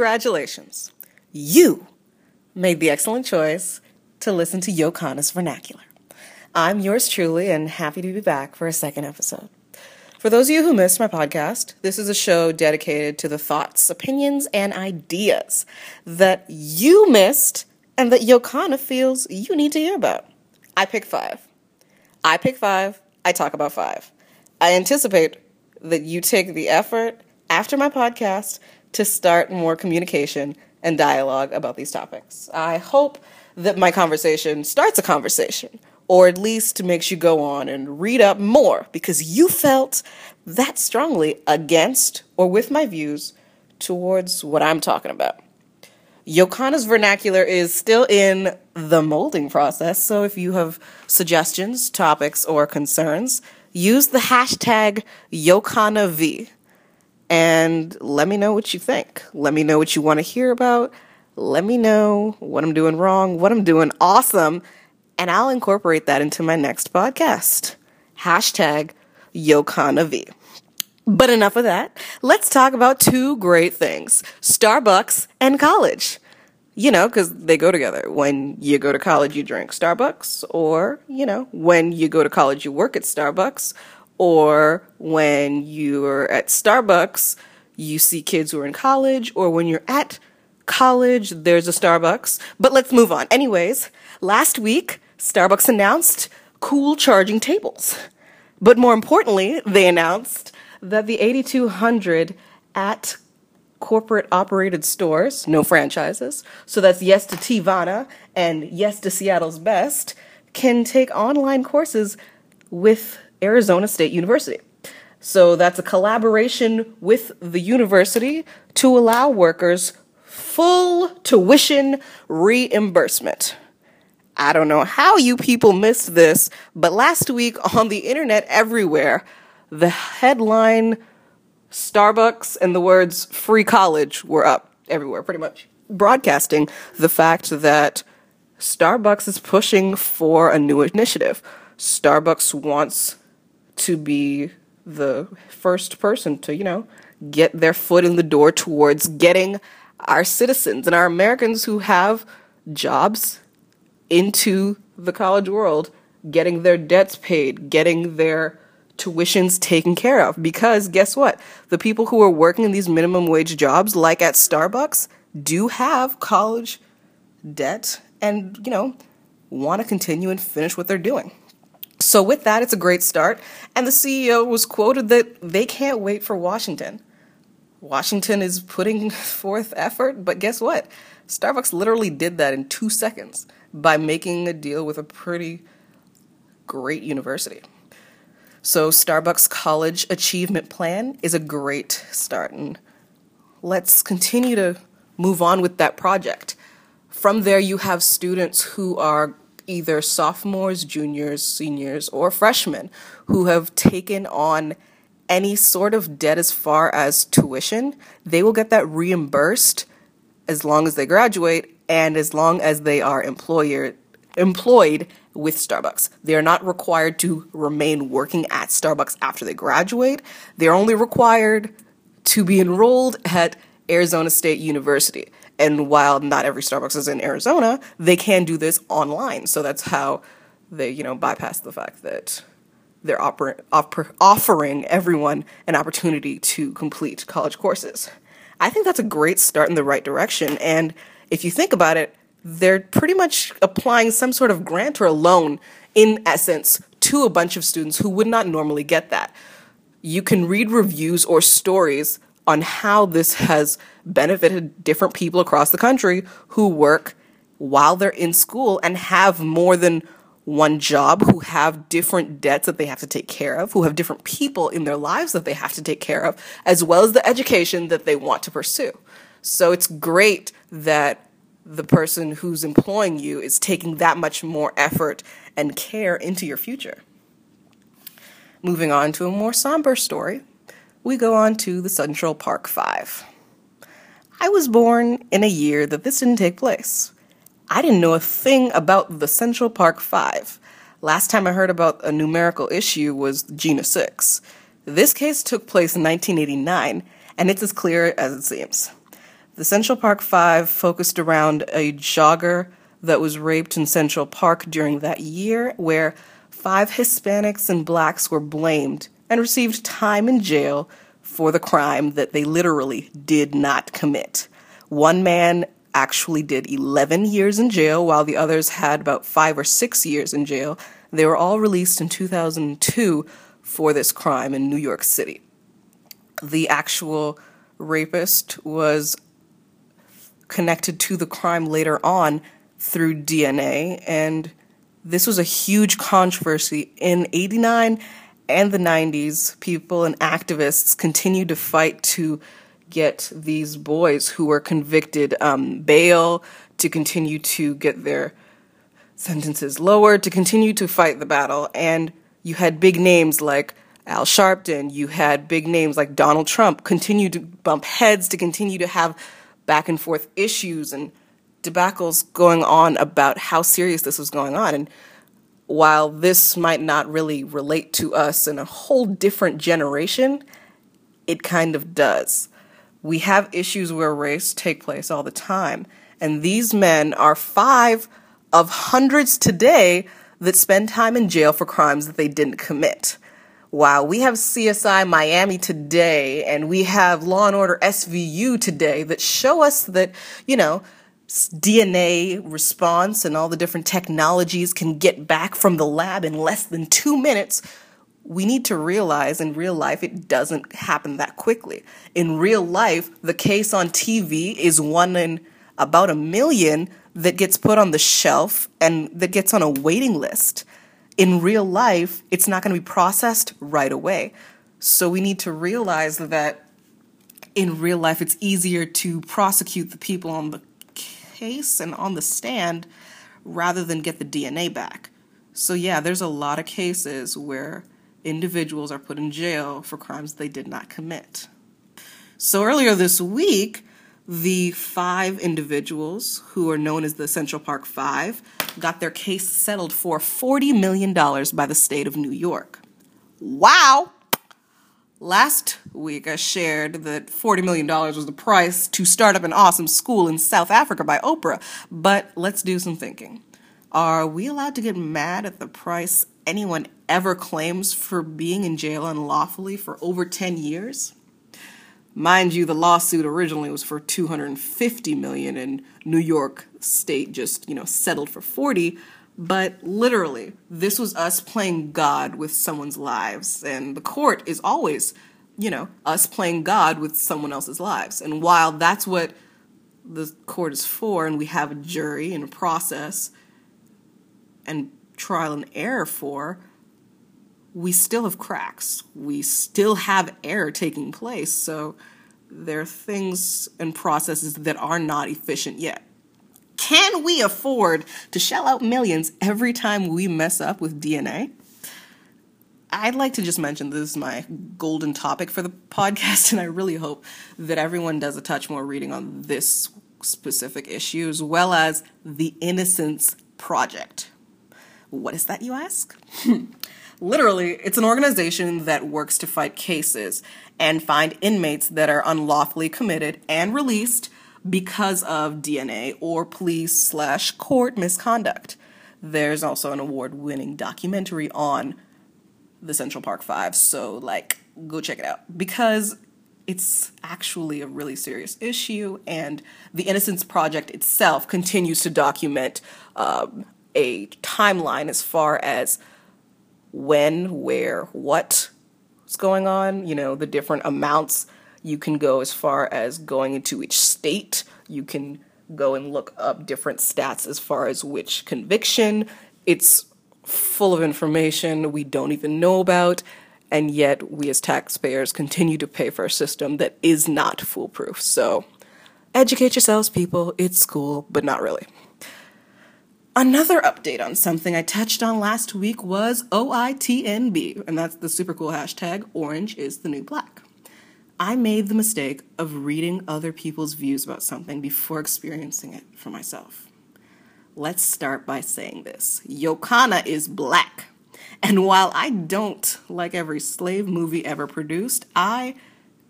Congratulations. You made the excellent choice to listen to Yokana's Vernacular. I'm yours truly and happy to be back for a second episode. For those of you who missed my podcast, this is a show dedicated to the thoughts, opinions, and ideas that you missed and that Yokana feels you need to hear about. I pick five. I pick five. I talk about five. I anticipate that you take the effort after my podcast to start more communication and dialogue about these topics. I hope that my conversation starts a conversation, or at least makes you go on and read up more because you felt that strongly against or with my views towards what I'm talking about. Yokana's vernacular is still in the molding process, so if you have suggestions, topics, or concerns, use the hashtag YokanaV and let me know what you think. Let me know what you want to hear about. Let me know what I'm doing wrong, what I'm doing awesome, and I'll incorporate that into my next podcast. Hashtag YokanaV. But enough of that. Let's talk about two great things Starbucks and college. You know, because they go together. When you go to college, you drink Starbucks, or, you know, when you go to college, you work at Starbucks, or when you're at Starbucks, you see kids who are in college, or when you're at college, there's a Starbucks. But let's move on. Anyways, last week, Starbucks announced cool charging tables. But more importantly, they announced that the 8200 at corporate operated stores, no franchises, so that's yes to Teavana and yes to Seattle's Best, can take online courses with Arizona State University. So that's a collaboration with the university to allow workers full tuition reimbursement. I don't know how you people missed this, but last week on the internet everywhere, the headline Starbucks and the words free college were up everywhere, pretty much, broadcasting the fact that Starbucks is pushing for a new initiative. Starbucks wants to be the first person to, you know, get their foot in the door towards getting our citizens and our Americans who have jobs into the college world, getting their debts paid, getting their tuitions taken care of. Because guess what? The people who are working in these minimum wage jobs, like at Starbucks, do have college debt and, you know, want to continue and finish what they're doing. So, with that, it's a great start. And the CEO was quoted that they can't wait for Washington. Washington is putting forth effort, but guess what? Starbucks literally did that in two seconds by making a deal with a pretty great university. So, Starbucks College Achievement Plan is a great start, and let's continue to move on with that project. From there, you have students who are either sophomores, juniors, seniors, or freshmen who have taken on any sort of debt as far as tuition, they will get that reimbursed as long as they graduate and as long as they are employer employed with Starbucks. They are not required to remain working at Starbucks after they graduate. They're only required to be enrolled at Arizona State University. And while not every Starbucks is in Arizona, they can do this online. So that's how they, you know, bypass the fact that they're oper- offer- offering everyone an opportunity to complete college courses. I think that's a great start in the right direction. And if you think about it, they're pretty much applying some sort of grant or a loan, in essence, to a bunch of students who would not normally get that. You can read reviews or stories on how this has benefited different people across the country who work while they're in school and have more than one job, who have different debts that they have to take care of, who have different people in their lives that they have to take care of, as well as the education that they want to pursue. So it's great that the person who's employing you is taking that much more effort and care into your future. Moving on to a more somber story we go on to the Central Park Five. I was born in a year that this didn't take place. I didn't know a thing about the Central Park Five. Last time I heard about a numerical issue was Jena 6. This case took place in 1989, and it's as clear as it seems. The Central Park Five focused around a jogger that was raped in Central Park during that year, where five Hispanics and blacks were blamed and received time in jail for the crime that they literally did not commit. One man actually did 11 years in jail, while the others had about five or six years in jail. They were all released in 2002 for this crime in New York City. The actual rapist was connected to the crime later on through DNA, and this was a huge controversy in 89 and the 90s. People and activists continued to fight to get these boys who were convicted um, bail, to continue to get their sentences lowered, to continue to fight the battle. And you had big names like Al Sharpton, you had big names like Donald Trump continue to bump heads, to continue to have back and forth issues and debacles going on about how serious this was going on. And while this might not really relate to us in a whole different generation, it kind of does. We have issues where race take place all the time, and these men are five of hundreds today that spend time in jail for crimes that they didn't commit. While we have CSI Miami today and we have Law and Order SVU today that show us that, you know, DNA response and all the different technologies can get back from the lab in less than two minutes, we need to realize in real life it doesn't happen that quickly. In real life, the case on TV is one in about a million that gets put on the shelf and that gets on a waiting list. In real life, it's not going to be processed right away. So we need to realize that in real life, it's easier to prosecute the people on the case and on the stand rather than get the DNA back. So, yeah, there's a lot of cases where individuals are put in jail for crimes they did not commit. So, earlier this week, the five individuals who are known as the Central Park Five got their case settled for $40 million by the state of New York. Wow! Last week, I shared that $40 million was the price to start up an awesome school in South Africa by Oprah. But let's do some thinking. Are we allowed to get mad at the price anyone ever claims for being in jail unlawfully for over 10 years? Mind you, the lawsuit originally was for 250 million and New York state just, you know, settled for 40, but literally, this was us playing God with someone's lives. And the court is always, you know, us playing God with someone else's lives. And while that's what the court is for, and we have a jury and a process and trial and error for, we still have cracks. We still have error taking place. So there are things and processes that are not efficient yet. Can we afford to shell out millions every time we mess up with DNA? I'd like to just mention this is my golden topic for the podcast, and I really hope that everyone does a touch more reading on this specific issue, as well as the Innocence Project. What is that, you ask? Hmm. Literally, it's an organization that works to fight cases and find inmates that are unlawfully committed and released because of DNA or police slash court misconduct. There's also an award winning documentary on the Central Park Five, so like go check it out because it's actually a really serious issue, and the Innocence Project itself continues to document um, a timeline as far as when, where, what's going on, you know, the different amounts you can go as far as going into each state. You can go and look up different stats as far as which conviction. It's full of information we don't even know about, and yet we as taxpayers continue to pay for a system that is not foolproof. So, educate yourselves, people. It's cool, but not really. Another update on something I touched on last week was OITNB, and that's the super cool hashtag Orange is the New Black. I made the mistake of reading other people's views about something before experiencing it for myself. Let's start by saying this Yokana is black. And while I don't like every slave movie ever produced, I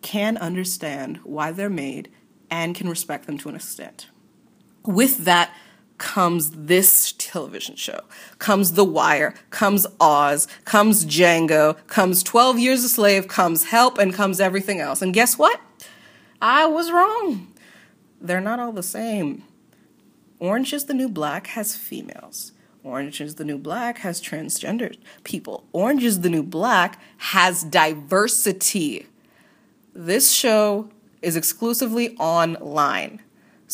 can understand why they're made and can respect them to an extent. With that comes this television show, comes The Wire, comes Oz, comes Django, comes 12 Years a Slave, comes Help, and comes everything else. And guess what? I was wrong. They're not all the same. Orange is the New Black has females. Orange is the New Black has transgender people. Orange is the New Black has diversity. This show is exclusively online.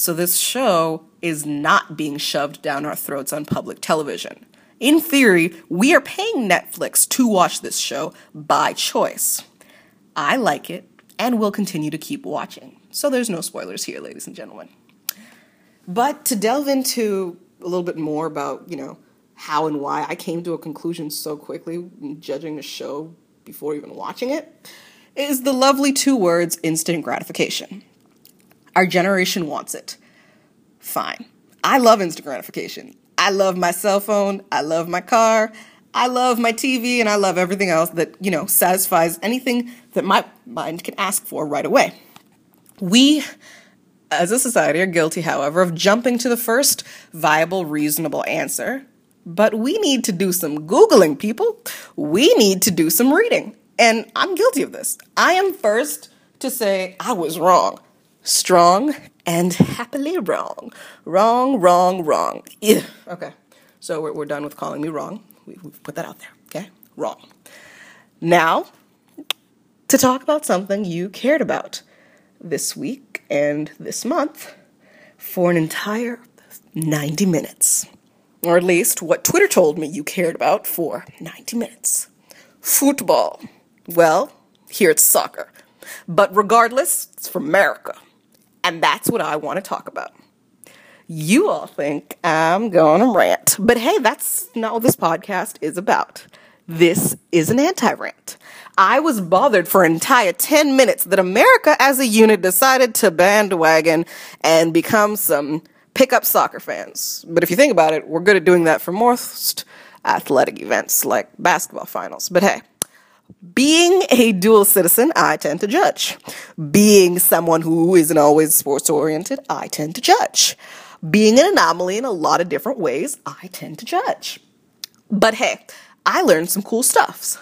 So this show is not being shoved down our throats on public television. In theory, we are paying Netflix to watch this show by choice. I like it and will continue to keep watching. So there's no spoilers here, ladies and gentlemen. But to delve into a little bit more about, you know, how and why I came to a conclusion so quickly judging the show before even watching it is the lovely two words instant gratification. Our generation wants it. Fine. I love instant gratification. I love my cell phone. I love my car. I love my TV and I love everything else that, you know, satisfies anything that my mind can ask for right away. We, as a society, are guilty, however, of jumping to the first viable, reasonable answer. But we need to do some Googling, people. We need to do some reading. And I'm guilty of this. I am first to say I was wrong. Strong and happily wrong. Wrong, wrong, wrong. Yeah. Okay. So we're, we're done with calling me wrong. We, we've put that out there. Okay? Wrong. Now, to talk about something you cared about this week and this month for an entire 90 minutes. Or at least what Twitter told me you cared about for 90 minutes. Football. Well, here it's soccer. But regardless, it's from America. And that's what I want to talk about. You all think I'm going to rant, but hey, that's not what this podcast is about. This is an anti rant. I was bothered for an entire 10 minutes that America as a unit decided to bandwagon and become some pickup soccer fans. But if you think about it, we're good at doing that for most athletic events like basketball finals. But hey, being a dual citizen, I tend to judge. Being someone who isn't always sports oriented, I tend to judge. Being an anomaly in a lot of different ways, I tend to judge. But hey, I learned some cool stuffs.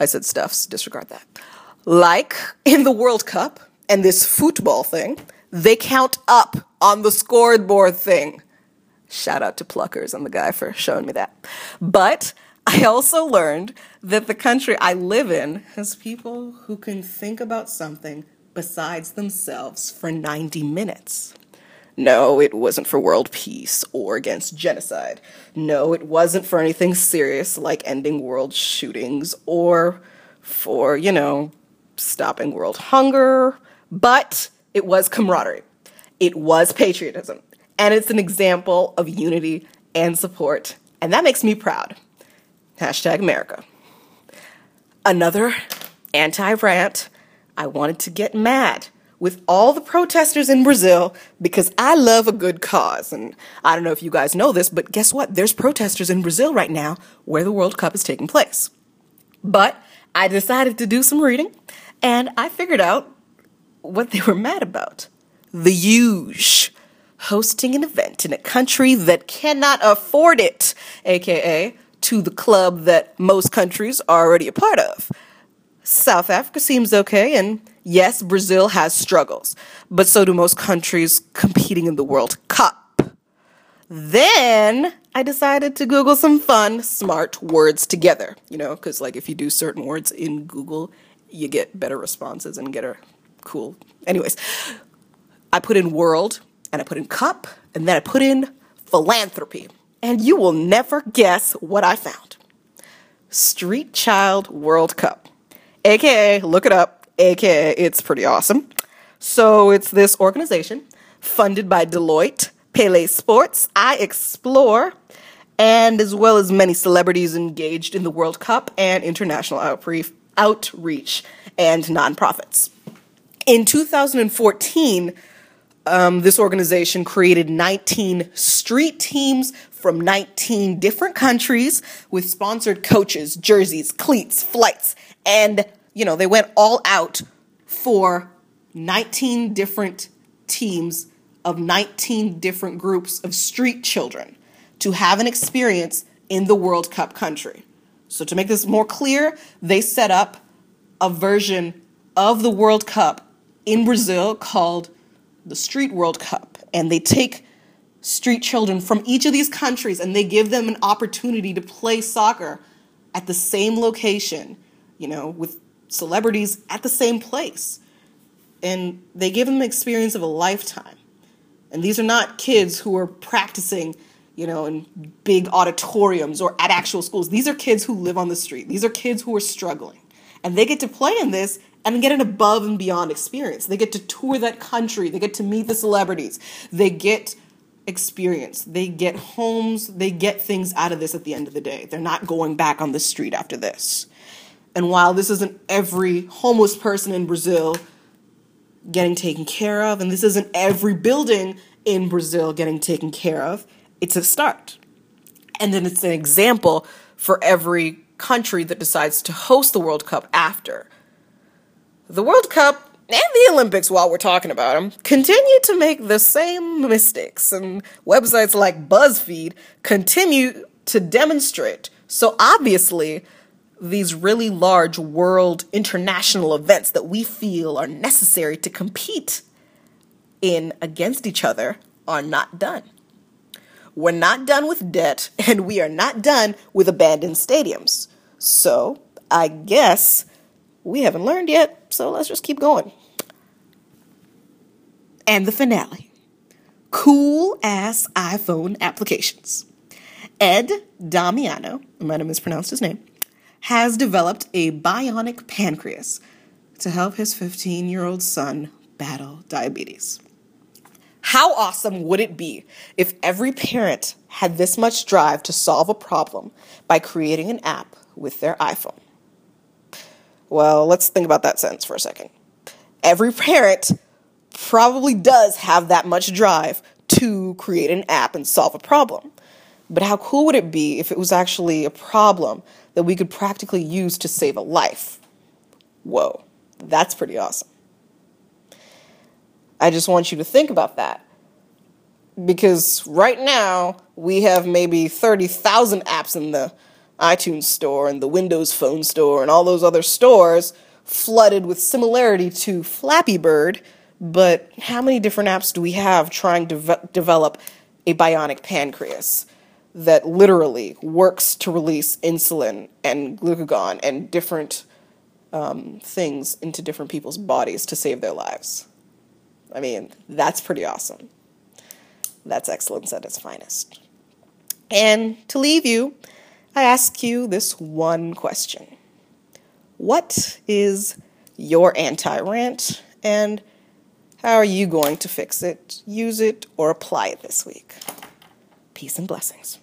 I said stuffs, disregard that. Like in the World Cup and this football thing, they count up on the scoreboard thing. Shout out to Pluckers and the guy for showing me that. But I also learned that the country I live in has people who can think about something besides themselves for 90 minutes. No, it wasn't for world peace or against genocide. No, it wasn't for anything serious like ending world shootings or for, you know, stopping world hunger. But it was camaraderie. It was patriotism. And it's an example of unity and support. And that makes me proud. Hashtag America. Another anti rant. I wanted to get mad with all the protesters in Brazil because I love a good cause. And I don't know if you guys know this, but guess what? There's protesters in Brazil right now where the World Cup is taking place. But I decided to do some reading and I figured out what they were mad about. The huge hosting an event in a country that cannot afford it, aka to the club that most countries are already a part of. South Africa seems okay, and yes, Brazil has struggles, but so do most countries competing in the World Cup. Then I decided to Google some fun, smart words together, you know, because like if you do certain words in Google, you get better responses and get a cool. Anyways, I put in world and I put in cup and then I put in philanthropy and you will never guess what I found. Street Child World Cup, aka, look it up, aka, it's pretty awesome. So it's this organization funded by Deloitte, Pele Sports, I Explore, and as well as many celebrities engaged in the World Cup and international outreach and nonprofits. In 2014, um, this organization created 19 street teams from 19 different countries with sponsored coaches, jerseys, cleats, flights, and you know, they went all out for 19 different teams of 19 different groups of street children to have an experience in the World Cup country. So, to make this more clear, they set up a version of the World Cup in Brazil called the Street World Cup. And they take street children from each of these countries and they give them an opportunity to play soccer at the same location, you know, with celebrities at the same place. And they give them an experience of a lifetime. And these are not kids who are practicing, you know, in big auditoriums or at actual schools. These are kids who live on the street. These are kids who are struggling. And they get to play in this and get an above and beyond experience. They get to tour that country. They get to meet the celebrities. They get experience. They get homes. They get things out of this at the end of the day. They're not going back on the street after this. And while this isn't every homeless person in Brazil getting taken care of, and this isn't every building in Brazil getting taken care of, it's a start. And then it's an example for every country that decides to host the World Cup after. The World Cup and the Olympics, while we're talking about them, continue to make the same mistakes, and websites like BuzzFeed continue to demonstrate. So obviously, these really large world international events that we feel are necessary to compete in against each other are not done. We're not done with debt, and we are not done with abandoned stadiums. So, I guess we haven't learned yet, so let's just keep going. And the finale cool ass iPhone applications. Ed Damiano, I might have mispronounced his name, has developed a bionic pancreas to help his 15 year old son battle diabetes. How awesome would it be if every parent had this much drive to solve a problem by creating an app with their iPhone? Well, let's think about that sentence for a second. Every parent probably does have that much drive to create an app and solve a problem. But how cool would it be if it was actually a problem that we could practically use to save a life? Whoa, that's pretty awesome. I just want you to think about that. Because right now, we have maybe 30,000 apps in the iTunes store and the Windows Phone store and all those other stores flooded with similarity to Flappy Bird. But how many different apps do we have trying to ve- develop a bionic pancreas? that literally works to release insulin and glucagon and different um, things into different people's bodies to save their lives. I mean, that's pretty awesome. That's excellence at its finest. And to leave you, I ask you this one question What is your anti rant, and how are you going to fix it, use it, or apply it this week? Peace and blessings.